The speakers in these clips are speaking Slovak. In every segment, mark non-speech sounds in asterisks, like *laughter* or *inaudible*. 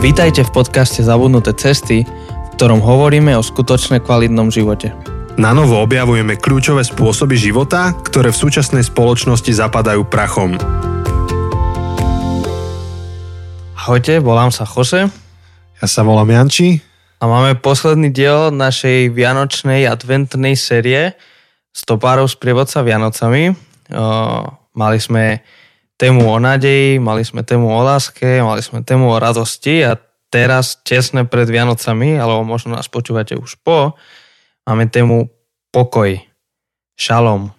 Vítajte v podcaste Zabudnuté cesty, v ktorom hovoríme o skutočne kvalitnom živote. Na novo objavujeme kľúčové spôsoby života, ktoré v súčasnej spoločnosti zapadajú prachom. Ahojte, volám sa Jose Ja sa volám Janči. a máme posledný diel našej vianočnej adventnej série Stopárov z prievodca Vianocami. O, mali sme tému o nádeji, mali sme tému o láske, mali sme tému o radosti a teraz, tesne pred Vianocami, alebo možno nás počúvate už po, máme tému pokoj, šalom,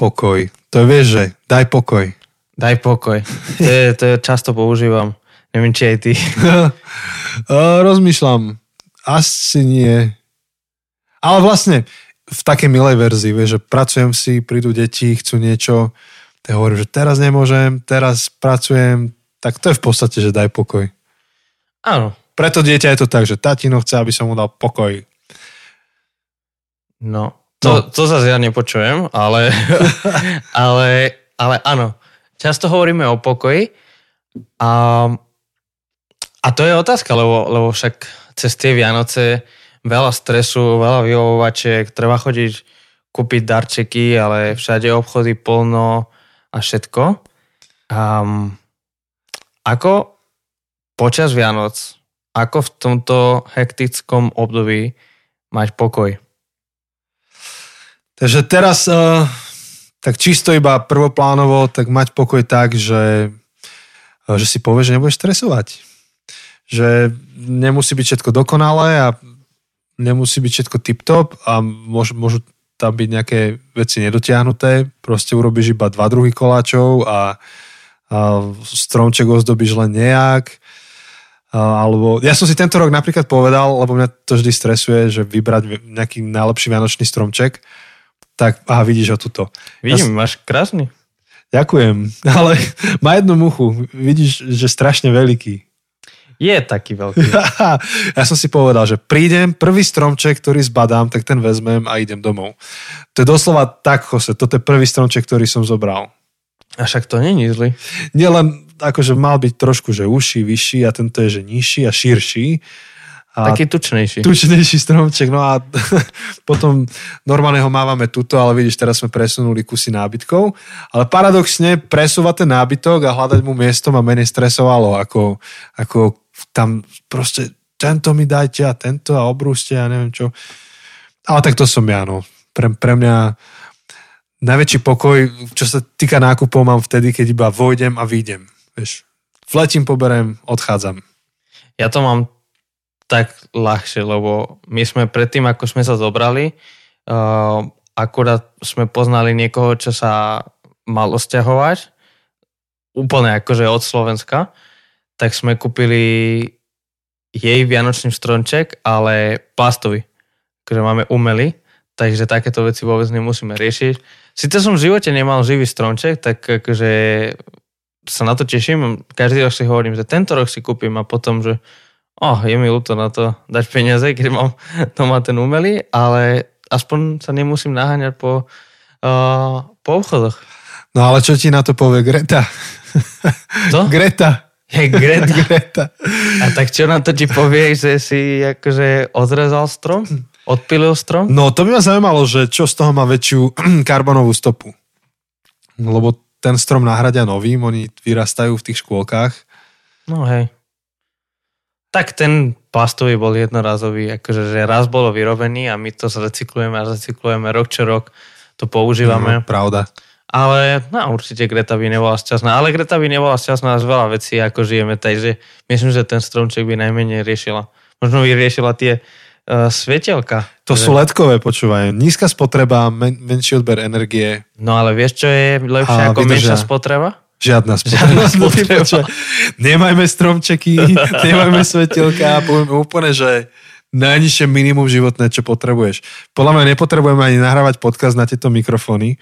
Pokoj. To vieš, že daj pokoj. daj pokoj. To, je, to je, často používam. Neviem, či aj ty. Uh, *laughs* rozmýšľam. Asi nie. Ale vlastne v takej milej verzii, vieš, že pracujem si, prídu deti, chcú niečo, tak hovorím, že teraz nemôžem, teraz pracujem, tak to je v podstate, že daj pokoj. Áno. Preto dieťa je to tak, že tatino chce, aby som mu dal pokoj. No, to, to zase ja nepočujem, ale, *laughs* ale, ale áno. Často hovoríme o pokoji a, a to je otázka, lebo, lebo však cez tie Vianoce veľa stresu, veľa vyvovovačiek, treba chodiť kúpiť darčeky, ale všade obchody plno a všetko. Um, ako počas Vianoc, ako v tomto hektickom období mať pokoj? Takže teraz, uh, tak čisto iba prvoplánovo, tak mať pokoj tak, že, uh, že si povieš, že nebudeš stresovať. Že nemusí byť všetko dokonalé a nemusí byť všetko tip-top a môžu, môžu tam byť nejaké veci nedotiahnuté. Proste urobíš iba dva druhy koláčov a, a stromček ozdobíš len nejak. A, alebo ja som si tento rok napríklad povedal, lebo mňa to vždy stresuje, že vybrať nejaký najlepší vianočný stromček, tak aha, vidíš ho tuto. Vidím, ja, máš krásny. Ďakujem, *laughs* ale má jednu muchu. Vidíš, že strašne veľký. Je taký veľký. *laughs* ja som si povedal, že prídem, prvý stromček, ktorý zbadám, tak ten vezmem a idem domov. To je doslova tak, Jose, toto je prvý stromček, ktorý som zobral. A však to není zlý. Nie len akože mal byť trošku, že uší, vyšší a tento je, že nižší a širší. A Taký tučnejší. Tučnejší stromček, no a *laughs* potom normálne ho mávame tuto, ale vidíš, teraz sme presunuli kusy nábytkov. Ale paradoxne presúvať ten nábytok a hľadať mu miesto ma menej stresovalo, ako, ako tam proste tento mi dajte a tento a obrúste a neviem čo. Ale tak to som ja, no. Pre, pre mňa najväčší pokoj, čo sa týka nákupov, mám vtedy, keď iba vojdem a výjdem. Vieš, vletím, poberem, odchádzam. Ja to mám tak ľahšie, lebo my sme predtým, ako sme sa zobrali, uh, akurát sme poznali niekoho, čo sa mal osťahovať, úplne akože od Slovenska, tak sme kúpili jej vianočný stromček, ale plastový. Akože máme umelý, takže takéto veci vôbec nemusíme riešiť. Sice som v živote nemal živý stromček, tak akože sa na to teším. Každý rok si hovorím, že tento rok si kúpim a potom, že oh, je mi ľúto na to dať peniaze, keď mám *laughs* doma ten umelý, ale aspoň sa nemusím naháňať po, uh, po obchodoch. No ale čo ti na to povie Greta? To? *laughs* Greta. Je Greta. *laughs* Greta. A tak čo na to ti povie, že si akože odrezal strom? Odpilil strom? No to by ma zaujímalo, že čo z toho má väčšiu *clears throat* karbonovú stopu. Lebo ten strom nahradia novým, oni vyrastajú v tých škôlkach. No hej. Tak ten plastový bol jednorazový, akože že raz bolo vyrobený a my to zrecyklujeme a recyklujeme rok čo rok, to používame. No, pravda. Ale no, určite Greta by nebola šťastná. Ale Greta by nebola šťastná z veľa vecí, ako žijeme. Takže myslím, že ten stromček by najmenej riešila. Možno by riešila tie uh, svetelka. To že... sú ledkové, počúvaj. Nízka spotreba, men- menší odber energie. No ale vieš, čo je lepšie A ako vydržia. menšia spotreba? Žiadna *laughs* spotreba. Žiadna *laughs* spotreba. Nemajme stromčeky, *laughs* nemajme svetelka, povieme úplne, že najnižšie minimum životné, čo potrebuješ. Podľa mňa nepotrebujeme ani nahrávať podcast na tieto mikrofóny.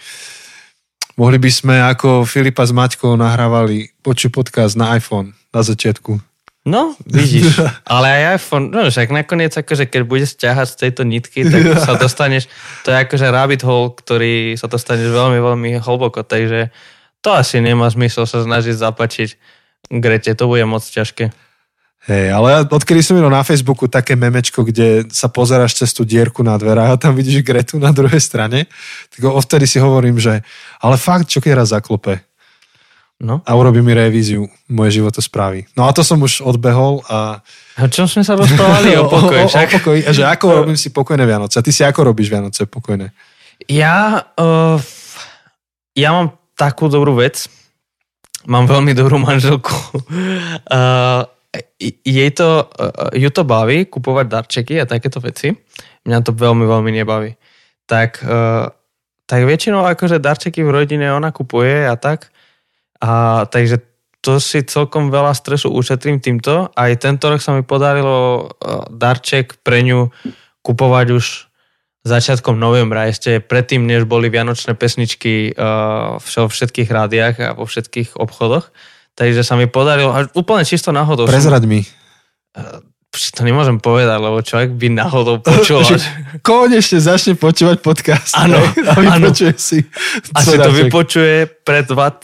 Mohli by sme ako Filipa s Maťkou nahrávali poču podcast na iPhone na začiatku. No, vidíš. *laughs* Ale aj iPhone, no však nakoniec, akože keď budeš ťahať z tejto nitky, tak *laughs* sa dostaneš, to je akože rabbit hole, ktorý sa dostaneš veľmi, veľmi hlboko, takže to asi nemá zmysel sa snažiť zapačiť Grete, to bude moc ťažké. Hej, ale odkedy som videl na Facebooku také memečko, kde sa pozeráš cez tú dierku na dverách a tam vidíš Gretu na druhej strane, tak odtedy si hovorím, že ale fakt, čo keď raz zaklope? No. A urobí mi revíziu moje životosprávy. No a to som už odbehol a... A čo sme sa rozprávali o *laughs* pokoji o, o, však? o pokoji, že ako robím si pokojné Vianoce. A ty si ako robíš Vianoce pokojné? Ja, uh, ja mám takú dobrú vec. Mám veľmi dobrú manželku. Uh, *laughs* jej to, uh, ju to baví kupovať darčeky a takéto veci. Mňa to veľmi, veľmi nebaví. Tak, uh, tak väčšinou akože darčeky v rodine ona kupuje a tak. A takže to si celkom veľa stresu ušetrím týmto. Aj tento rok sa mi podarilo uh, darček pre ňu kupovať už začiatkom novembra, ešte predtým, než boli vianočné pesničky vo všetkých rádiách a vo všetkých obchodoch. Takže sa mi podarilo, až úplne čisto náhodou. Prezrať mi. Uh, to nemôžem povedať, lebo človek by náhodou počul. Konečne *laughs* začne počúvať podcast. Áno, A áno. si. A si to vypočuje pred dva,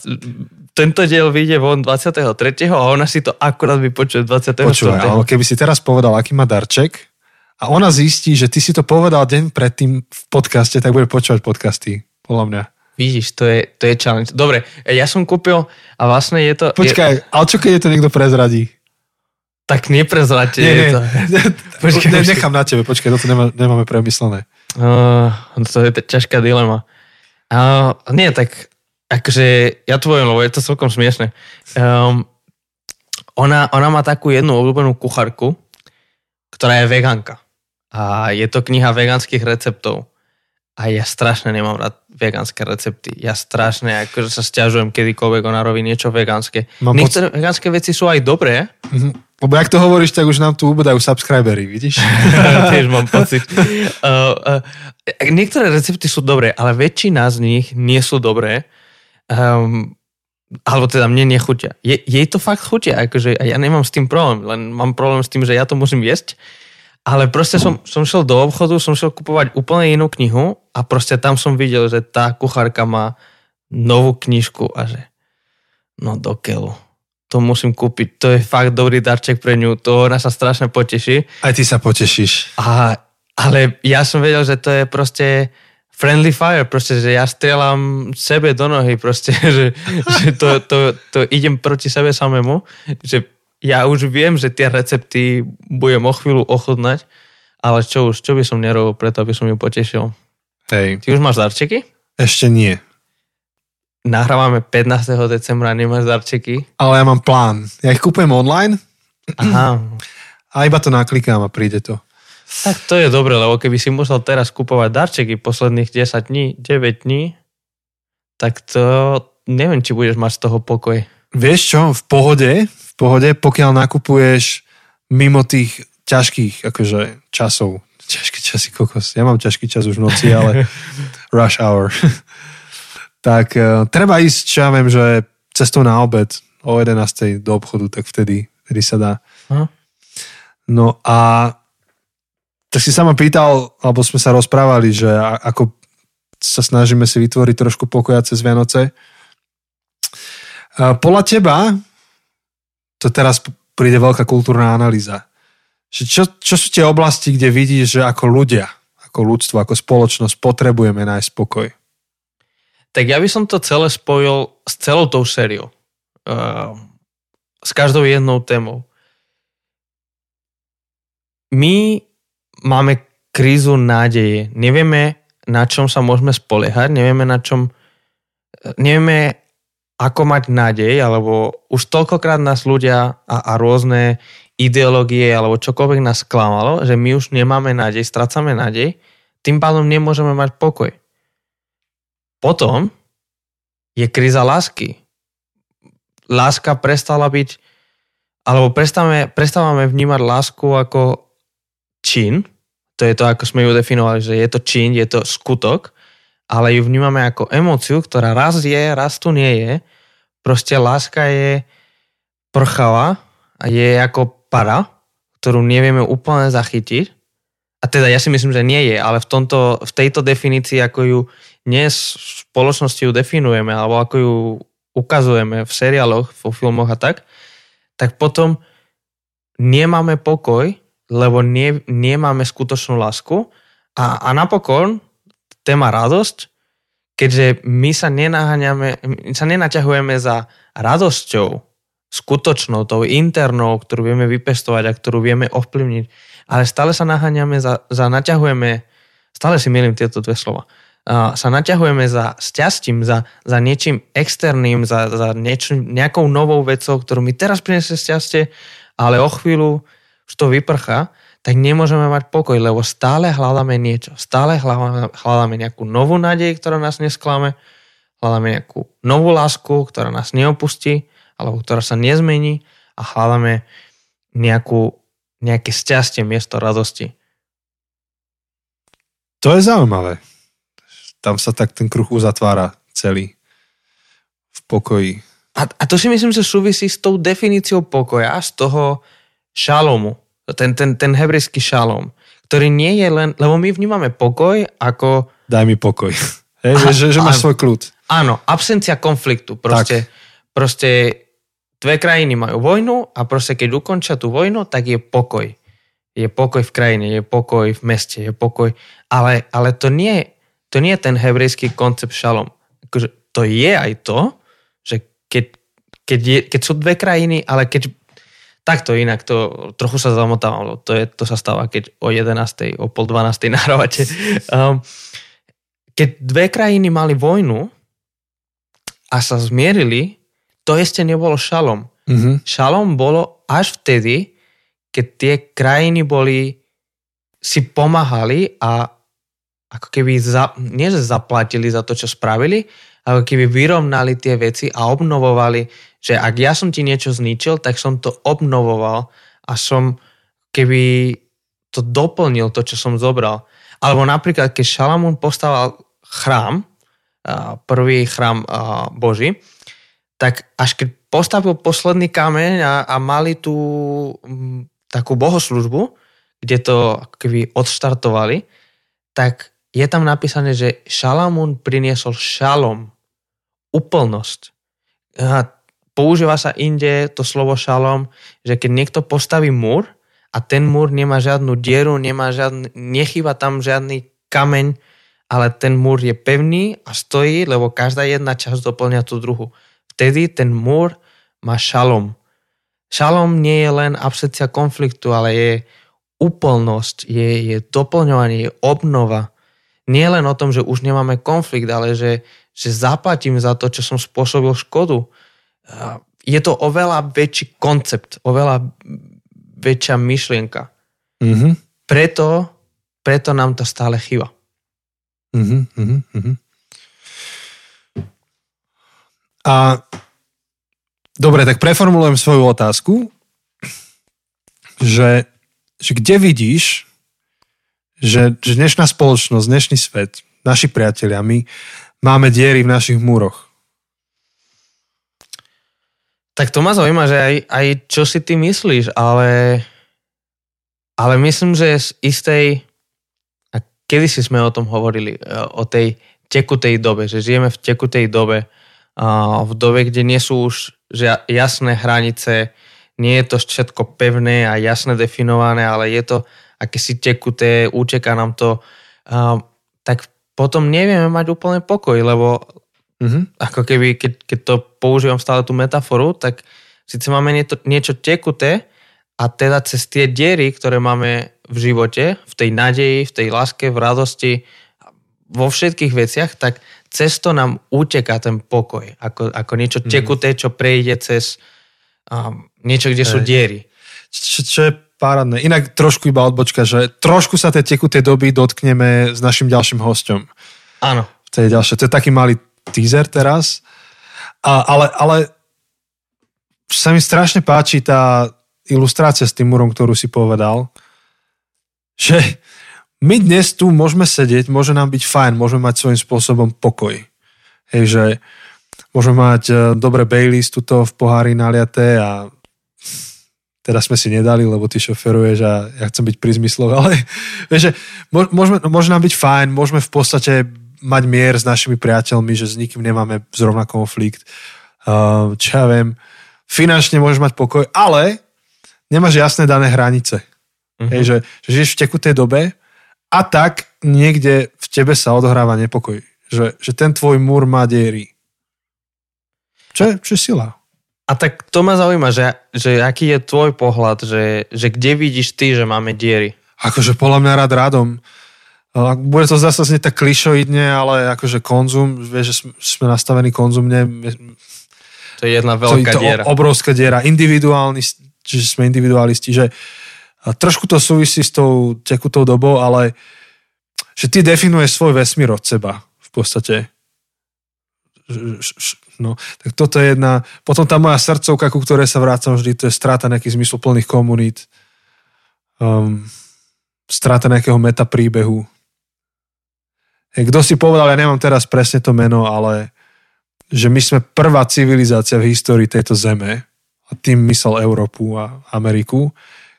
tento diel vyjde von 23. a ona si to akurát vypočuje 24. Počúvaj, ale keby si teraz povedal, aký má darček a ona zistí, že ty si to povedal deň predtým v podcaste, tak bude počúvať podcasty. Podľa mňa. Vidíš, to je, to je challenge. Dobre, ja som kúpil a vlastne je to... Je, Počkaj, ale čo keď je to niekto prezradí? tak neprezrate. Nie, je nie. to. *laughs* Počkaj, ne, nechám na tebe, počkaj, toto nemá, nemáme premyslené. Uh, to je t- ťažká dilema. Uh, nie, tak akože ja to poviem, lebo je to celkom smiešne. Um, ona, ona má takú jednu obľúbenú kucharku, ktorá je vegánka. A je to kniha vegánskych receptov. A ja strašne nemám rád vegánske recepty. Ja strašne akože sa stiažujem, kedykoľvek ona robí niečo vegánske. Mám Niektoré vegánske veci sú aj dobré, Mhm. Lebo jak to hovoríš, tak už nám tu ubúdajú subscribery, vidíš? *laughs* Tiež mám pocit. *laughs* Uh, uh, niektoré recepty sú dobré, ale väčšina z nich nie sú dobré. Um, alebo teda mne nechutia. Je, jej to fakt chutia, akože ja nemám s tým problém, len mám problém s tým, že ja to musím jesť. Ale proste som, som šiel do obchodu, som šiel kupovať úplne inú knihu a proste tam som videl, že tá kuchárka má novú knižku a že no do keľu. To musím kúpiť, to je fakt dobrý darček pre ňu, to ona sa strašne poteší. Aj ty sa potešíš. A, ale ja som vedel, že to je proste friendly fire, proste, že ja strieľam sebe do nohy, proste, *laughs* že, že to, to, to idem proti sebe samému, že ja už viem, že tie recepty budem o chvíľu ochutnať, ale čo už, čo by som nerobil preto, aby som ju potešil. Hej, Ty už máš darčeky? ešte nie. Nahrávame 15. decembra, nemáš darčeky? Ale ja mám plán. Ja ich kúpujem online Aha, a iba to naklikám a príde to. tak to je dobre, lebo keby si musel teraz kupovať darčeky posledných 10 dní, 9 dní, tak to neviem, či budeš mať z toho pokoj. Vieš čo, v pohode, v pohode, pokiaľ nakupuješ mimo tých ťažkých akože, časov. Ťažké časy, kokos. Ja mám ťažký čas už v noci, ale *laughs* rush hour. tak uh, treba ísť, čo ja viem, že cestou na obed o 11. do obchodu, tak vtedy, vtedy sa dá. Aha. No a tak si sa ma pýtal, alebo sme sa rozprávali, že ako sa snažíme si vytvoriť trošku pokoja cez Vianoce. Podľa teba, to teraz príde veľká kultúrna analýza, že čo, čo sú tie oblasti, kde vidíš, že ako ľudia, ako ľudstvo, ako spoločnosť potrebujeme nájsť pokoj? Tak ja by som to celé spojil s celou tou sériou. Uh, s každou jednou témou. My máme krízu nádeje. Nevieme, na čom sa môžeme spoliehať, nevieme, na čom... Nevieme, ako mať nádej, alebo už toľkokrát nás ľudia a, a rôzne ideológie alebo čokoľvek nás sklamalo, že my už nemáme nádej, strácame nádej, tým pádom nemôžeme mať pokoj. Potom je kríza lásky. Láska prestala byť, alebo prestávame, prestávame vnímať lásku ako čin, to je to, ako sme ju definovali, že je to čin, je to skutok, ale ju vnímame ako emóciu, ktorá raz je, raz tu nie je. Proste láska je prchavá a je ako para, ktorú nevieme úplne zachytiť. A teda ja si myslím, že nie je, ale v, tomto, v tejto definícii, ako ju dnes v spoločnosti ju definujeme, alebo ako ju ukazujeme v seriáloch, vo filmoch a tak, tak potom nemáme pokoj, lebo nie, nemáme skutočnú lásku a, a napokon téma radosť, keďže my sa nenaháňame, sa nenaťahujeme za radosťou, skutočnou, tou internou, ktorú vieme vypestovať a ktorú vieme ovplyvniť, ale stále sa naháňame za, za naťahujeme, stále si milím tieto dve slova, sa naťahujeme za šťastím, za, za niečím externým, za, za niečím, nejakou novou vecou, ktorú mi teraz prinesie šťastie, ale o chvíľu už to vyprchá, tak nemôžeme mať pokoj, lebo stále hľadáme niečo. Stále hľadáme, nejakú novú nádej, ktorá nás nesklame, hľadáme nejakú novú lásku, ktorá nás neopustí, alebo ktorá sa nezmení a hľadáme nejakú, nejaké šťastie miesto radosti. To je zaujímavé tam sa tak ten kruh uzatvára celý v pokoji. A, a to si myslím, že súvisí s tou definíciou pokoja, z toho šalomu, ten, ten, ten hebrejský šalom, ktorý nie je len, lebo my vnímame pokoj ako... Daj mi pokoj. *laughs* Hej, a, že, že máš svoj kľud. Áno, absencia konfliktu. Proste, proste dve krajiny majú vojnu a proste keď ukončia tú vojnu, tak je pokoj. Je pokoj v krajine, je pokoj v meste, je pokoj. Ale, ale to nie to nie je ten hebrejský koncept šalom. Akože to je aj to, že keď, keď, je, keď sú dve krajiny, ale keď takto inak, to trochu sa zamotávam, to, je, to sa stáva, keď o 11. o pol 12. nahrávate. Um, keď dve krajiny mali vojnu a sa zmierili, to ešte nebolo šalom. Mm-hmm. Šalom bolo až vtedy, keď tie krajiny boli si pomáhali a ako keby za, nie že zaplatili za to, čo spravili, ako keby vyrovnali tie veci a obnovovali, že ak ja som ti niečo zničil, tak som to obnovoval a som keby to doplnil, to, čo som zobral. Alebo napríklad, keď Šalamún postavil chrám, prvý chrám Boží, tak až keď postavil posledný kameň a, a mali tú takú bohoslužbu, kde to keby odštartovali, tak je tam napísané, že Šalamún priniesol šalom, úplnosť. A používa sa inde to slovo šalom, že keď niekto postaví múr a ten múr nemá žiadnu dieru, nemá žiadny, nechýba tam žiadny kameň, ale ten múr je pevný a stojí, lebo každá jedna časť doplňa tú druhu. Vtedy ten múr má šalom. Šalom nie je len absencia konfliktu, ale je úplnosť, je, je doplňovanie, je obnova nie len o tom, že už nemáme konflikt, ale že, že zaplatím za to, čo som spôsobil škodu. Je to oveľa väčší koncept, oveľa väčšia myšlienka. Mm-hmm. Preto, preto nám to stále chýba. Mm-hmm, mm-hmm. A dobre, tak preformulujem svoju otázku, že, že kde vidíš že, že dnešná spoločnosť, dnešný svet, naši priatelia, my máme diery v našich múroch. Tak to ma zaujíma, že aj, aj čo si ty myslíš, ale, ale myslím, že z istej, a kedy si sme o tom hovorili, e, o tej tekutej dobe, že žijeme v tekutej dobe, v dobe, kde nie sú už jasné hranice, nie je to všetko pevné a jasne definované, ale je to si tekuté, účeká nám to, tak potom nevieme mať úplne pokoj, lebo mm-hmm. ako keby, keď, keď to používam stále tú metaforu, tak síce máme niečo, niečo tekuté a teda cez tie diery, ktoré máme v živote, v tej nadeji, v tej láske, v radosti, vo všetkých veciach, tak cez to nám uteká ten pokoj. Ako, ako niečo mhm. tekuté, čo prejde cez um, niečo, kde sú diery. Čo, čo je Parádne. Inak trošku iba odbočka, že trošku sa tej tekutej doby dotkneme s našim ďalším hosťom. Áno. To je ďalšie. To je taký malý teaser teraz. A, ale, ale sa mi strašne páči tá ilustrácia s tým múrom, ktorú si povedal, že my dnes tu môžeme sedieť, môže nám byť fajn, môžeme mať svojím spôsobom pokoj. Hej, že môžeme mať e, dobre Baileys tuto v pohári naliaté a teraz sme si nedali, lebo ty šoferuješ a ja chcem byť pri zmysloch, *laughs* ale vieš, že môžeme, môže nám byť fajn, môžeme v podstate mať mier s našimi priateľmi, že s nikým nemáme zrovna konflikt. Uh, čo ja viem, finančne môžeš mať pokoj, ale nemáš jasné dané hranice. Mm-hmm. Hej, že, že žiješ v tekutej dobe a tak niekde v tebe sa odohráva nepokoj. Že, že ten tvoj múr má diery. Čo je, čo je sila? A tak to ma zaujíma, že, že aký je tvoj pohľad, že, že kde vidíš ty, že máme diery? Akože podľa mňa rád rádom. Bude to zase znieť tak klišoidne, ale akože konzum, vieš, že sme nastavení konzumne. To je jedna veľká to, to diera. Obrovská diera. Individuálni, čiže sme individualisti, že trošku to súvisí s tou tekutou dobou, ale že ty definuješ svoj vesmír od seba v podstate. No, tak toto je jedna... Potom tá moja srdcovka, ku ktorej sa vrácam vždy, to je strata nejakých zmysluplných komunít, um, strata nejakého metapríbehu. Kto si povedal, ja nemám teraz presne to meno, ale že my sme prvá civilizácia v histórii tejto zeme, a tým myslel Európu a Ameriku,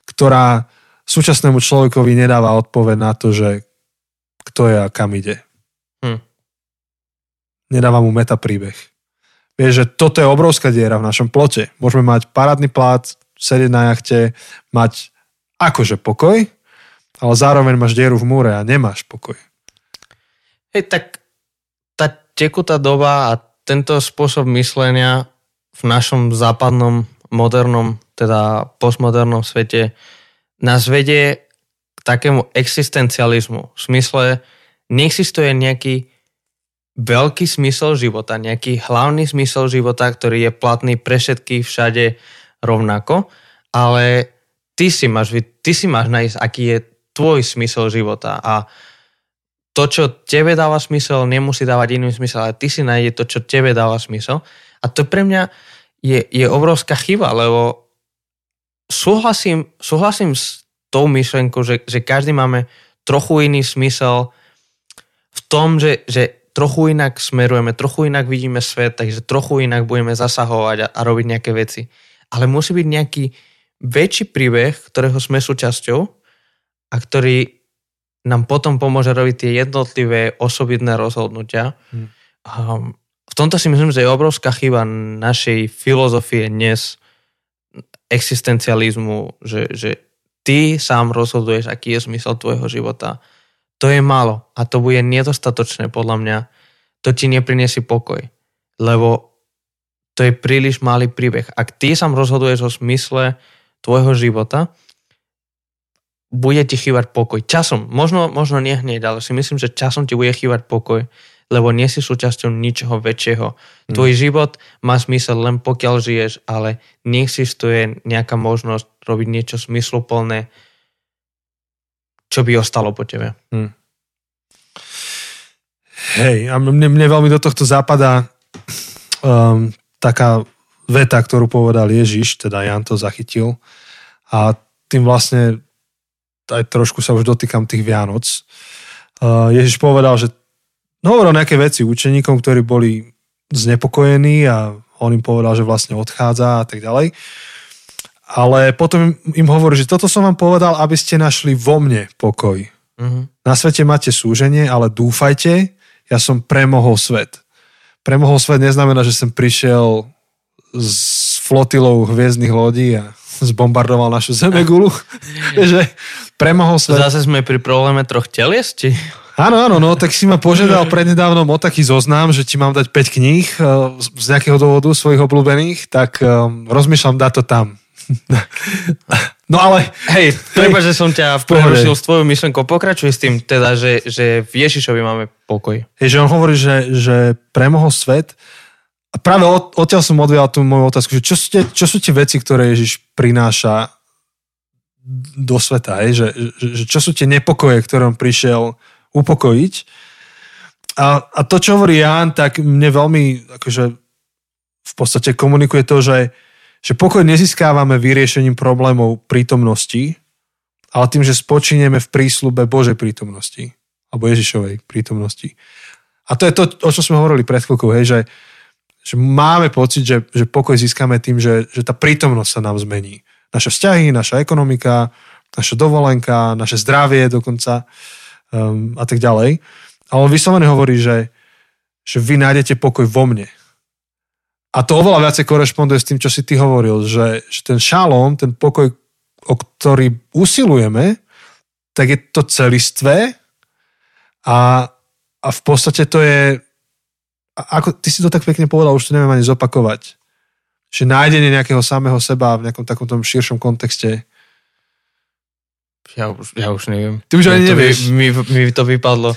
ktorá súčasnému človekovi nedáva odpoveď na to, že kto je a kam ide. Hm. Nedáva mu metapríbeh. Vieš, že toto je obrovská diera v našom plote. Môžeme mať parádny plát, sedieť na jachte, mať akože pokoj, ale zároveň máš dieru v múre a nemáš pokoj. Hej, tak tá tekutá doba a tento spôsob myslenia v našom západnom, modernom, teda postmodernom svete nás vedie k takému existencializmu. V smysle, neexistuje nejaký veľký smysel života, nejaký hlavný smysel života, ktorý je platný pre všetkých všade rovnako, ale ty si máš, ty si máš nájsť, aký je tvoj smysel života a to, čo tebe dáva smysel, nemusí dávať iným smysel, ale ty si nájde to, čo tebe dáva smysel. A to pre mňa je, je obrovská chyba, lebo súhlasím, súhlasím s tou myšlenkou, že, že každý máme trochu iný smysel v tom, že, že trochu inak smerujeme, trochu inak vidíme svet, takže trochu inak budeme zasahovať a, a robiť nejaké veci. Ale musí byť nejaký väčší príbeh, ktorého sme súčasťou a ktorý nám potom pomôže robiť tie jednotlivé osobitné rozhodnutia. Hmm. Um, v tomto si myslím, že je obrovská chyba našej filozofie dnes existencializmu, že, že ty sám rozhoduješ, aký je zmysel tvojho života to je málo a to bude nedostatočné podľa mňa. To ti nepriniesie pokoj, lebo to je príliš malý príbeh. Ak ty sám rozhoduješ o smysle tvojho života, bude ti chýbať pokoj. Časom, možno, možno nie hneď, ale si myslím, že časom ti bude chýbať pokoj, lebo nie si súčasťou ničoho väčšieho. Mm. Tvoj život má smysel len pokiaľ žiješ, ale neexistuje nejaká možnosť robiť niečo smysluplné, čo by ostalo po tebe. Hmm. Hej, a mne, mne veľmi do tohto zapadá um, taká veta, ktorú povedal Ježiš, teda Jan to zachytil a tým vlastne aj trošku sa už dotýkam tých Vianoc. Ježiš povedal, že no, hovoril nejaké veci učeníkom, ktorí boli znepokojení a on im povedal, že vlastne odchádza a tak ďalej ale potom im hovorí, že toto som vám povedal, aby ste našli vo mne pokoj. Uh-huh. Na svete máte súženie, ale dúfajte, ja som premohol svet. Premohol svet neznamená, že som prišiel s flotilou hviezdnych lodí a zbombardoval našu zemegulu. *laughs* že premohol svet. Zase sme pri probléme troch teliesti. Áno, áno, no tak si ma požiadal *laughs* prednedávnom o taký zoznam, že ti mám dať 5 kníh eh, z nejakého dôvodu svojich obľúbených, tak um, rozmýšľam dať to tam. *laughs* No ale... Hej, treba, že som ťa prerušil s tvojou myšlenkou. Pokračuj s tým teda, že, že v Ježišovi máme pokoj. Hej, že on hovorí, že, že premohol svet a práve od, odtiaľ som odvial tú moju otázku, že čo sú, tie, čo sú tie veci, ktoré Ježiš prináša do sveta, hej? Že, že, čo sú tie nepokoje, ktoré prišiel upokojiť. A, a to, čo hovorí Ján, tak mne veľmi akože v podstate komunikuje to, že že pokoj nezískávame vyriešením problémov prítomnosti, ale tým, že spočíneme v prísľube Božej prítomnosti alebo Ježišovej prítomnosti. A to je to, o čom sme hovorili pred chvíľkou, hej, že, že máme pocit, že, že pokoj získame tým, že, že tá prítomnosť sa nám zmení. Naše vzťahy, naša ekonomika, naša dovolenka, naše zdravie dokonca um, a tak ďalej. Ale on vyslovene hovorí, že, že vy nájdete pokoj vo mne. A to oveľa viacej korešponduje s tým, čo si ty hovoril, že, že ten šalom, ten pokoj, o ktorý usilujeme, tak je to celistvé a, a v podstate to je, ako ty si to tak pekne povedal, už to neviem ani zopakovať, že nájdenie nejakého samého seba v nejakom takomto širšom kontexte. Ja už, ja už neviem. Ty už ani to nevieš. Mi, mi, mi to vypadlo.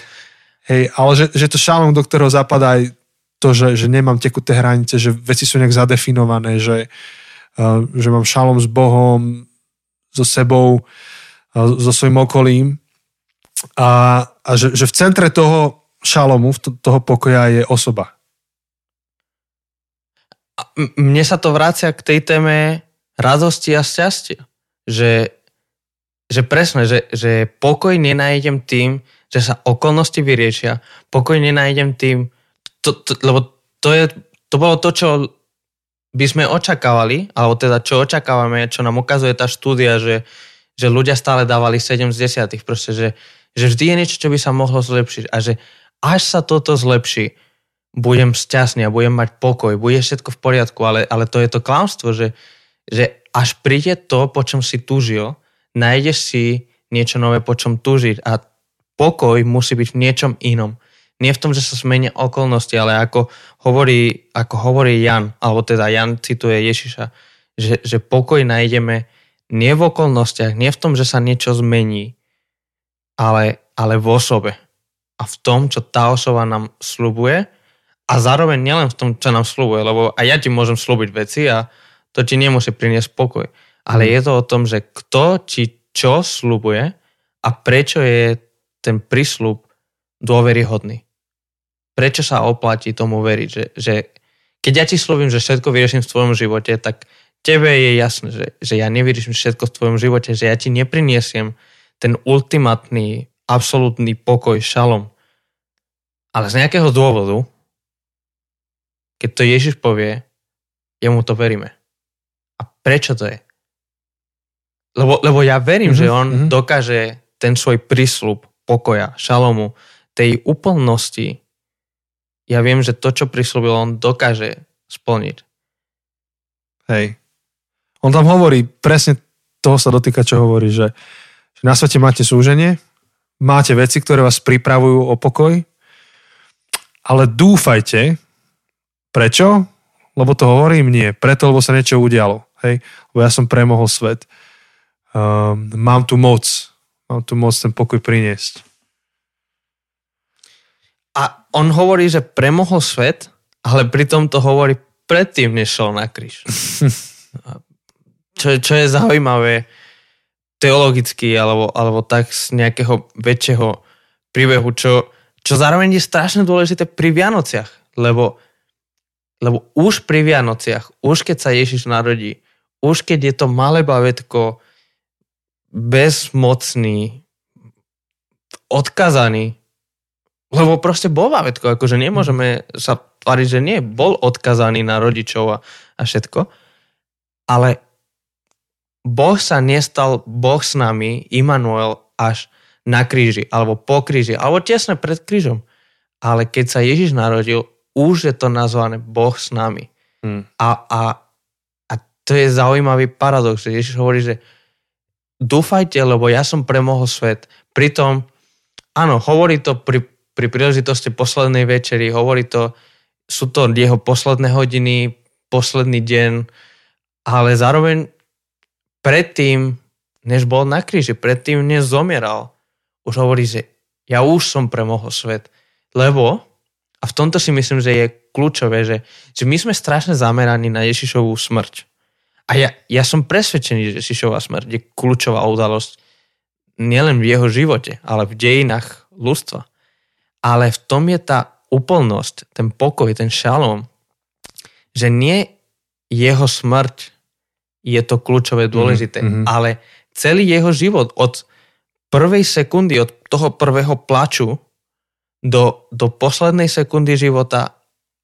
Hej, ale že, že to šalom, do ktorého zapadá aj to, že, že nemám tekuté hranice, že veci sú nejak zadefinované, že, uh, že mám šalom s Bohom, so sebou, uh, so svojím okolím a, a že, že v centre toho šalomu, to, toho pokoja je osoba. Mne sa to vracia k tej téme radosti a šťastia. Že, že presne, že, že pokoj nenájdem tým, že sa okolnosti vyriešia. Pokoj nenájdem tým, to, to, lebo to, je, to bolo to, čo by sme očakávali, alebo teda čo očakávame, čo nám ukazuje tá štúdia, že, že ľudia stále dávali 7 z 10. Proste, že, že vždy je niečo, čo by sa mohlo zlepšiť a že až sa toto zlepší, budem šťastný a budem mať pokoj, bude všetko v poriadku, ale, ale to je to klamstvo, že, že až príde to, po čom si túžil, nájdeš si niečo nové, po čom túžiť a pokoj musí byť v niečom inom. Nie v tom, že sa zmenia okolnosti, ale ako hovorí, ako hovorí Jan, alebo teda Jan cituje Ježiša, že, že pokoj nájdeme nie v okolnostiach, nie v tom, že sa niečo zmení, ale, ale v osobe. A v tom, čo tá osoba nám slubuje a zároveň nielen v tom, čo nám slúbuje, lebo aj ja ti môžem slúbiť veci a to ti nemusí priniesť pokoj. Ale Mm. je to o tom, že kto ti čo slúbuje a prečo je ten prísľub dôveryhodný. Prečo sa oplatí tomu veriť, že, že keď ja ti slúbim, že všetko vyrieším v tvojom živote, tak tebe je jasné, že, že ja nevyrieším všetko v tvojom živote, že ja ti nepriniesiem ten ultimátny, absolútny pokoj, šalom. Ale z nejakého dôvodu, keď to Ježiš povie, jemu to veríme. A prečo to je? Lebo, lebo ja verím, Mhm, že on mhm. dokáže ten svoj prísľub pokoja, šalomu, tej úplnosti, ja viem, že to, čo prislúbil, on dokáže splniť. Hej. On tam hovorí, presne toho sa dotýka, čo hovorí, že, že na svete máte súženie, máte veci, ktoré vás pripravujú o pokoj, ale dúfajte, prečo? Lebo to hovorím, nie. Preto, lebo sa niečo udialo. Hej? Lebo ja som premohol svet. Um, mám tu moc. Mám tu moc ten pokoj priniesť. A on hovorí, že premohol svet, ale pritom to hovorí predtým, než šol na kríž. *laughs* čo, čo je zaujímavé teologicky alebo, alebo tak z nejakého väčšieho príbehu, čo, čo zároveň je strašne dôležité pri Vianociach, lebo, lebo už pri Vianociach, už keď sa Ježiš narodí, už keď je to malé bavetko bezmocný, odkazaný, lebo proste bol bavetko, akože nemôžeme sa tváriť, že nie, bol odkazaný na rodičov a, a všetko, ale Boh sa nestal Boh s nami, Immanuel, až na kríži, alebo po kríži, alebo tesne pred krížom. Ale keď sa Ježiš narodil, už je to nazvané Boh s nami. Hm. A, a, a to je zaujímavý paradox, že Ježiš hovorí, že dúfajte, lebo ja som premohol svet. Pritom, áno, hovorí to pri, pri príležitosti poslednej večeri, hovorí to, sú to jeho posledné hodiny, posledný deň, ale zároveň predtým, než bol na kríži, predtým, než zomieral, už hovorí, že ja už som premohol svet. Lebo, a v tomto si myslím, že je kľúčové, že, že my sme strašne zameraní na Ježišovú smrť. A ja, ja som presvedčený, že Ježišová smrť je kľúčová udalosť nielen v jeho živote, ale v dejinách ľudstva. Ale v tom je tá úplnosť, ten pokoj, ten šalom, že nie jeho smrť je to kľúčové dôležité, mhm. ale celý jeho život od prvej sekundy, od toho prvého plaču do, do poslednej sekundy života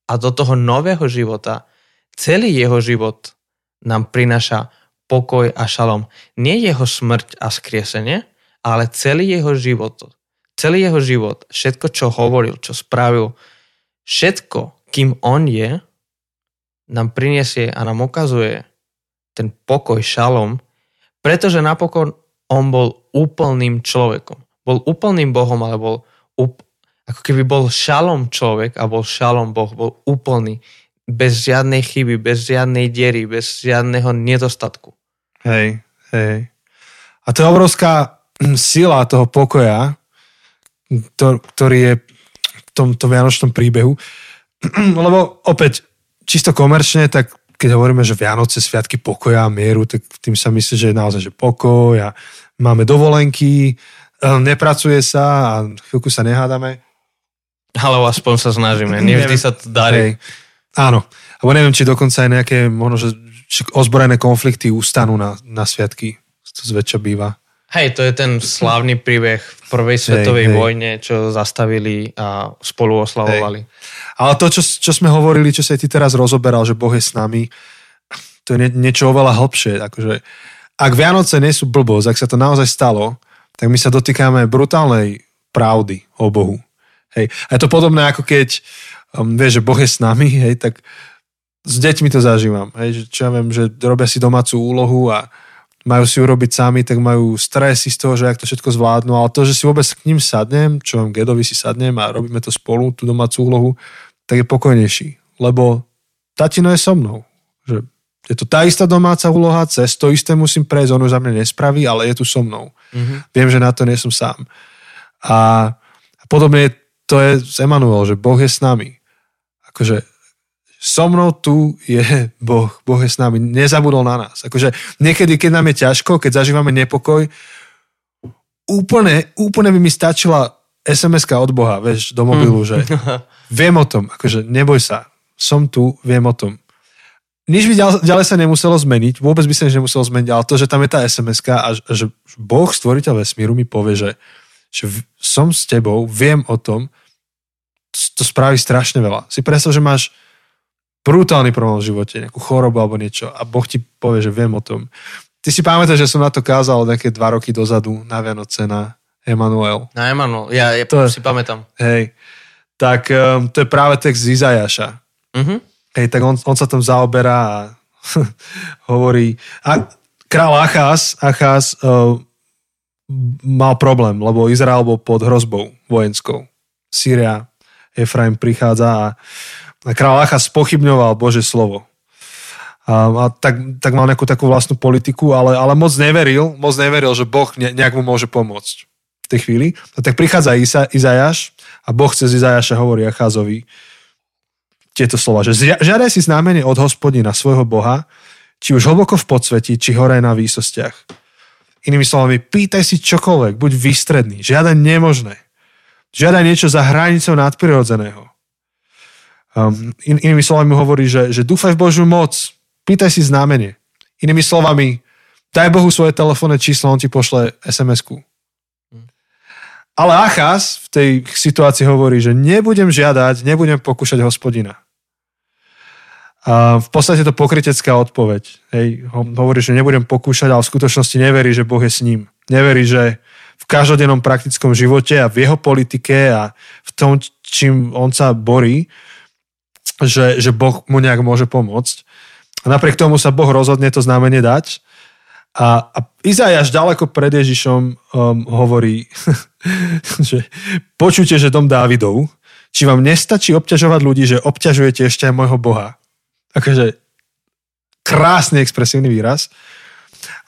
a do toho nového života, celý jeho život nám prináša pokoj a šalom. Nie jeho smrť a skriesenie, ale celý jeho život. Celý jeho život, všetko, čo hovoril, čo spravil, všetko, kým on je, nám prinesie a nám ukazuje ten pokoj, šalom, pretože napokon on bol úplným človekom. Bol úplným Bohom, ale bol up, ako keby bol šalom človek a bol šalom Boh, bol úplný. Bez žiadnej chyby, bez žiadnej diery, bez žiadneho nedostatku. Hej, hej. A to je obrovská sila toho pokoja, to, ktorý je v tomto vianočnom príbehu. *clears throat* Lebo opäť, čisto komerčne, tak keď hovoríme, že Vianoce, sviatky pokoja a mieru, tak tým sa myslí, že je naozaj že pokoj a máme dovolenky, nepracuje sa a chvíľku sa nehádame. Ale aspoň sa snažíme, nevždy sa to darí. Hej. Áno, alebo neviem, či dokonca aj nejaké možno, že ozbrojené konflikty ustanú na, na sviatky. To zväčša býva. Hej, to je ten slávny príbeh v prvej svetovej hej, hej. vojne, čo zastavili a spolu oslavovali. Hej. Ale to, čo, čo sme hovorili, čo sa ty teraz rozoberal, že Boh je s nami, to je nie, niečo oveľa hlbšie. Akože, ak Vianoce nie sú blbosť, ak sa to naozaj stalo, tak my sa dotýkame brutálnej pravdy o Bohu. Hej. A je to podobné ako keď um, vieš, že Boh je s nami, hej, tak s deťmi to zažívam. Hej, že, čo ja viem, že robia si domácu úlohu a majú si urobiť sami, tak majú stresy z toho, že ak to všetko zvládnu, ale to, že si vôbec k ním sadnem, čo vám Gedovi si sadnem a robíme to spolu, tú domácu úlohu, tak je pokojnejší. Lebo tatino je so mnou. Že je to tá istá domáca úloha, cez to isté musím prejsť, on už za mňa nespraví, ale je tu so mnou. Mm-hmm. Viem, že na to nie som sám. A, podobne to je z Emanuel, že Boh je s nami. Akože so mnou tu je Boh, Boh je s nami, nezabudol na nás. Akože niekedy, keď nám je ťažko, keď zažívame nepokoj, úplne, úplne by mi stačila sms od Boha, vieš, do mobilu, mm. že *laughs* viem o tom, akože neboj sa, som tu, viem o tom. Nič by ďalej, ďalej sa nemuselo zmeniť, vôbec by sa nič nemuselo zmeniť, ale to, že tam je tá sms a že Boh, stvoriteľ vesmíru, mi povie, že, že som s tebou, viem o tom, to spraví strašne veľa. Si predstav, že máš brutálny problém v živote, nejakú chorobu alebo niečo a Boh ti povie, že viem o tom. Ty si pamätáš, že som na to kázal nejaké dva roky dozadu na Vianoce na Emanuel. Na Emanuel, ja, ja to, si pamätám. Hej, tak um, to je práve text z Izajaša. Uh-huh. Hej, tak on, on sa tam zaoberá a *laughs* hovorí... A král Achaz, Achaz uh, mal problém, lebo Izrael bol pod hrozbou vojenskou. Sýria, Efraim prichádza a a kráľ Acha spochybňoval Bože slovo. A, a tak, tak mal nejakú takú vlastnú politiku, ale, ale moc neveril, moc neveril, že Boh ne, nejak mu môže pomôcť v tej chvíli. A tak prichádza Isa, Izajaš a Boh cez Izajaša hovorí Achazovi tieto slova, že žiadaj si znamenie od hospodina svojho Boha, či už hlboko v podsvetí, či hore na výsostiach. Inými slovami, pýtaj si čokoľvek, buď výstredný, žiadaj nemožné. Žiadaj niečo za hranicou nadprirodzeného. Um, in, inými slovami hovorí, že, že dúfaj v Božiu moc, pýtaj si znamenie. Inými slovami, daj Bohu svoje telefónne číslo, on ti pošle SMS-ku. Ale Achaz v tej situácii hovorí, že nebudem žiadať, nebudem pokúšať hospodina. A v podstate to pokritecká odpoveď. Hej, hovorí, že nebudem pokúšať, ale v skutočnosti neverí, že Boh je s ním. Neverí, že v každodennom praktickom živote a v jeho politike a v tom, čím on sa borí, že, že Boh mu nejak môže pomôcť. A napriek tomu sa Boh rozhodne to znamenie dať. A, a Izajáš ďaleko pred Ježišom um, hovorí, *laughs* že počujte, že dom Dávidov, či vám nestačí obťažovať ľudí, že obťažujete ešte aj môjho Boha. Akože krásny expresívny výraz.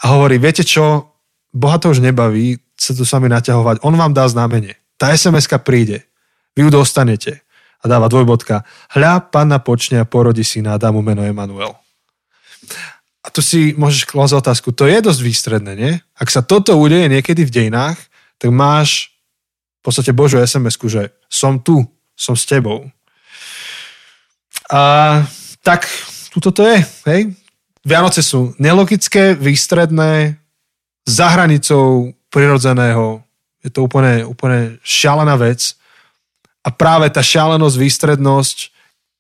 A hovorí, viete čo, Boha to už nebaví sa tu sami naťahovať. On vám dá znamenie. Tá sms príde. Vy ju dostanete a dáva dvojbodka. Hľa, panna počne a porodí syna a dá mu meno Emanuel. A tu si môžeš klásť otázku, to je dosť výstredné, nie? Ak sa toto udeje niekedy v dejinách, tak máš v podstate Božiu sms že som tu, som s tebou. A tak, tuto to je, hej? Vianoce sú nelogické, výstredné, za hranicou prirodzeného. Je to úplne, úplne šialená vec. A práve tá šialenosť, výstrednosť,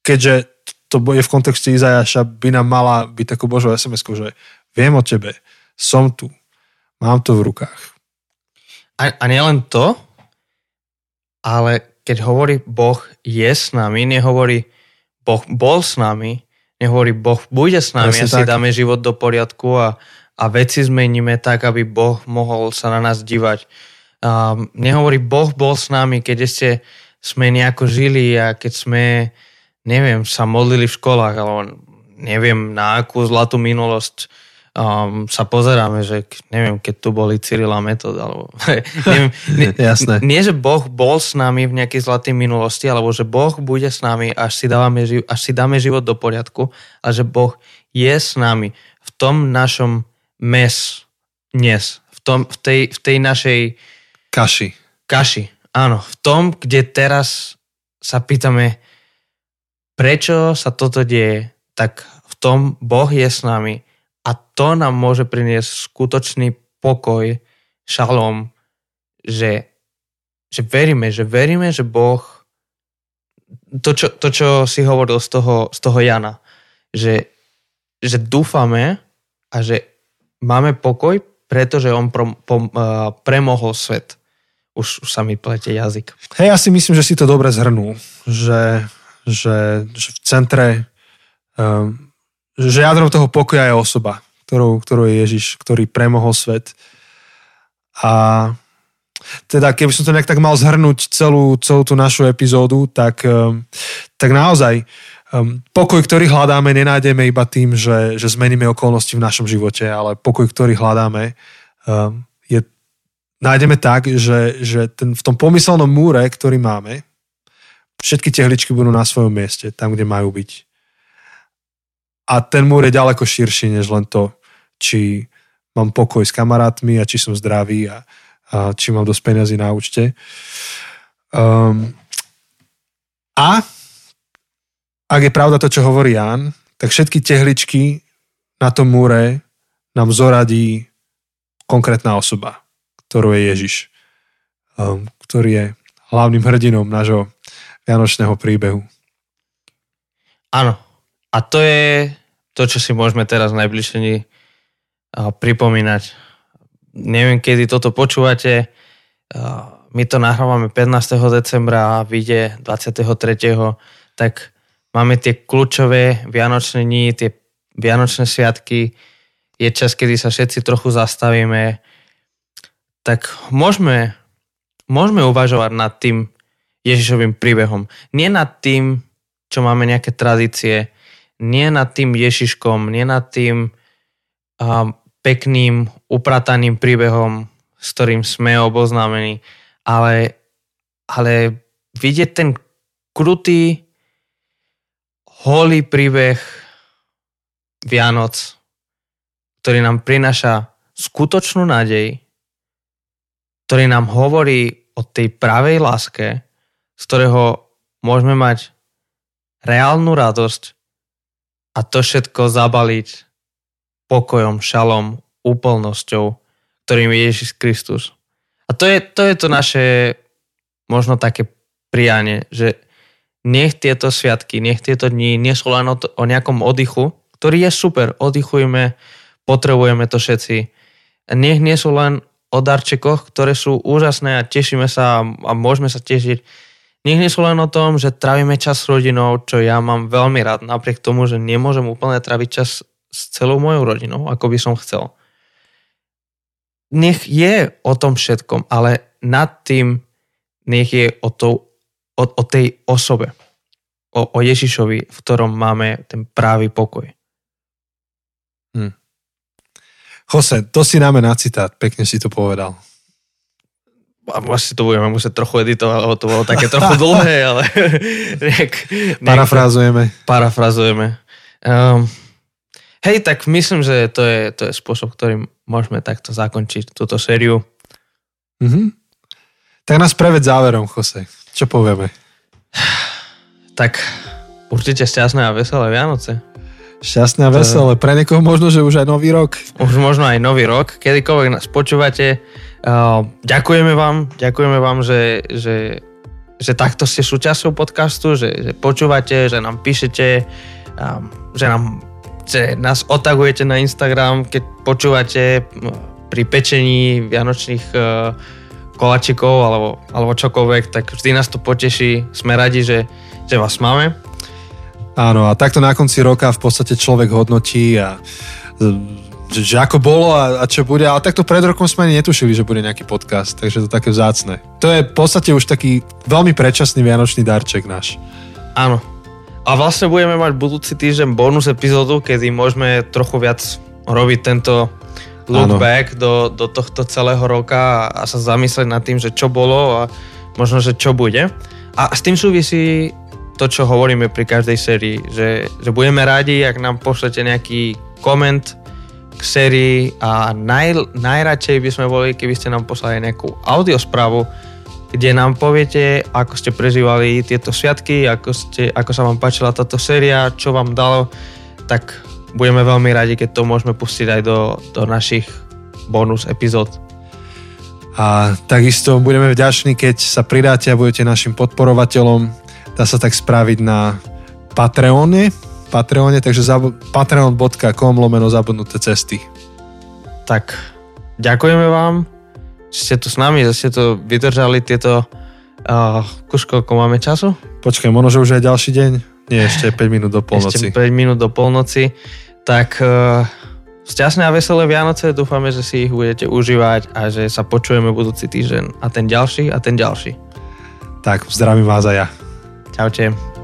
keďže to je v kontexte Izajaša, by nám mala byť takú Božou sms že viem o tebe, som tu, mám to v rukách. A, a nielen to, ale keď hovorí Boh je s nami, nehovorí Boh bol s nami, nehovorí Boh bude s nami, Presne ja si dáme život do poriadku a, a veci zmeníme tak, aby Boh mohol sa na nás dívať. A nehovorí, Boh bol s nami, keď ešte sme nejako žili a keď sme, neviem, sa modlili v školách, alebo neviem na akú zlatú minulosť um, sa pozeráme, že neviem, keď tu boli Cyril a Metod, alebo *laughs* neviem, nie, *laughs* Jasné. nie, že Boh bol s nami v nejakej zlatej minulosti, alebo že Boh bude s nami, až si, dávame, až si dáme život do poriadku, a že Boh je s nami v tom našom mes dnes, v, tom, v, tej, v tej našej kaši. Kaši, áno. V tom, kde teraz sa pýtame, prečo sa toto deje, tak v tom Boh je s nami a to nám môže priniesť skutočný pokoj, šalom, že, že veríme, že veríme, že Boh, to čo, to, čo si hovoril z toho, z toho Jana, že, že dúfame a že máme pokoj, pretože on pro, po, uh, premohol svet. Už, už sa mi plete jazyk. Hej, ja si myslím, že si to dobre zhrnul, že, že, že v centre um, že jadrom toho pokoja je osoba, ktorou, ktorou je Ježiš, ktorý premohol svet. A teda keby som to nejak tak mal zhrnúť celú, celú tú našu epizódu, tak, um, tak naozaj um, pokoj, ktorý hľadáme, nenájdeme iba tým, že, že zmeníme okolnosti v našom živote, ale pokoj, ktorý hľadáme, um, je, nájdeme tak, že, že ten, v tom pomyselnom múre, ktorý máme, všetky tehličky budú na svojom mieste, tam, kde majú byť a ten múr je ďaleko širší, než len to, či mám pokoj s kamarátmi a či som zdravý a, a či mám dosť peniazy na účte. Um, a ak je pravda to, čo hovorí Jan, tak všetky tehličky na tom múre nám zoradí konkrétna osoba, ktorú je Ježiš, um, ktorý je hlavným hrdinom nášho vianočného príbehu. Áno, a to je to, čo si môžeme teraz najbližšie dni pripomínať. Neviem, kedy toto počúvate. My to nahrávame 15. decembra a vyjde 23. Tak máme tie kľúčové vianočné dni, tie vianočné sviatky. Je čas, kedy sa všetci trochu zastavíme. Tak môžeme, môžeme uvažovať nad tým Ježišovým príbehom. Nie nad tým, čo máme nejaké tradície, nie nad tým Ježiškom, nie nad tým um, pekným, uprataným príbehom, s ktorým sme oboznámení, ale, ale vidieť ten krutý, holý príbeh Vianoc, ktorý nám prináša skutočnú nádej, ktorý nám hovorí o tej pravej láske, z ktorého môžeme mať reálnu radosť a to všetko zabaliť pokojom, šalom, úplnosťou, ktorým je Ježiš Kristus. A to je, to je to naše možno také prianie, že nech tieto sviatky, nech tieto dni nie sú len o, to, o nejakom oddychu, ktorý je super, oddychujme, potrebujeme to všetci. Nech nie sú len o darčekoch, ktoré sú úžasné a tešíme sa a môžeme sa tešiť, nech nie sú len o tom, že trávime čas s rodinou, čo ja mám veľmi rád, napriek tomu, že nemôžem úplne tráviť čas s celou mojou rodinou, ako by som chcel. Nech je o tom všetkom, ale nad tým nech je o, to, o, o tej osobe, o, o Ježišovi, v ktorom máme ten právý pokoj. Hm. Jose, to si dáme na citát, pekne si to povedal asi to budeme musieť trochu editovať, lebo to bolo také trochu *laughs* dlhé, ale *laughs* nejak, nejak parafrazujeme. Parafrazujeme. Um, hej, tak myslím, že to je, to je spôsob, ktorým môžeme takto zakončiť túto sériu. Mm-hmm. Tak nás preved záverom, Jose. Čo povieme? Tak určite šťastné a veselé Vianoce. Šťastné a veselé. Pre niekoho možno, že už aj nový rok. Už možno aj nový rok. Kedykoľvek nás počúvate, ďakujeme vám, ďakujeme vám, že, že, že takto ste súčasťou podcastu, že, že počúvate, že nám píšete, um, že, nám, že nás otagujete na Instagram, keď počúvate pri pečení vianočných uh, kolačikov alebo, alebo čokoľvek, tak vždy nás to poteší. Sme radi, že, že vás máme. Áno, a takto na konci roka v podstate človek hodnotí a že že, ako bolo a, a čo bude. Ale takto pred rokom sme ani netušili, že bude nejaký podcast, takže to také vzácne. To je v podstate už taký veľmi predčasný vianočný darček náš. Áno. A vlastne budeme mať budúci týždeň bonus epizódu, kedy môžeme trochu viac robiť tento look ano. back do, do tohto celého roka a, a sa zamyslieť nad tým, že čo bolo a možno, že čo bude. A s tým súvisí to, čo hovoríme pri každej sérii, že, že budeme radi, ak nám pošlete nejaký koment k sérii a naj, najradšej by sme boli, keby ste nám poslali nejakú audiosprávu, kde nám poviete, ako ste prežívali tieto sviatky, ako, ste, ako sa vám páčila táto séria, čo vám dalo, tak budeme veľmi radi, keď to môžeme pustiť aj do, do našich bonus epizód. A takisto budeme vďační, keď sa pridáte a budete našim podporovateľom. Dá sa tak spraviť na Patreone, Patreone, takže zab- patreon.com lomeno zabudnuté cesty. Tak, ďakujeme vám, že ste tu s nami, že ste to vydržali tieto uh, kus, koľko máme času? Počkaj, možno, že už aj ďalší deň? Nie, ešte 5 minút do polnoci. Ešte 5 minút do polnoci. Tak uh, Šťastné a veselé Vianoce, dúfame, že si ich budete užívať a že sa počujeme budúci týždeň a ten ďalší a ten ďalší. Tak, zdravím vás a ja. Čaute.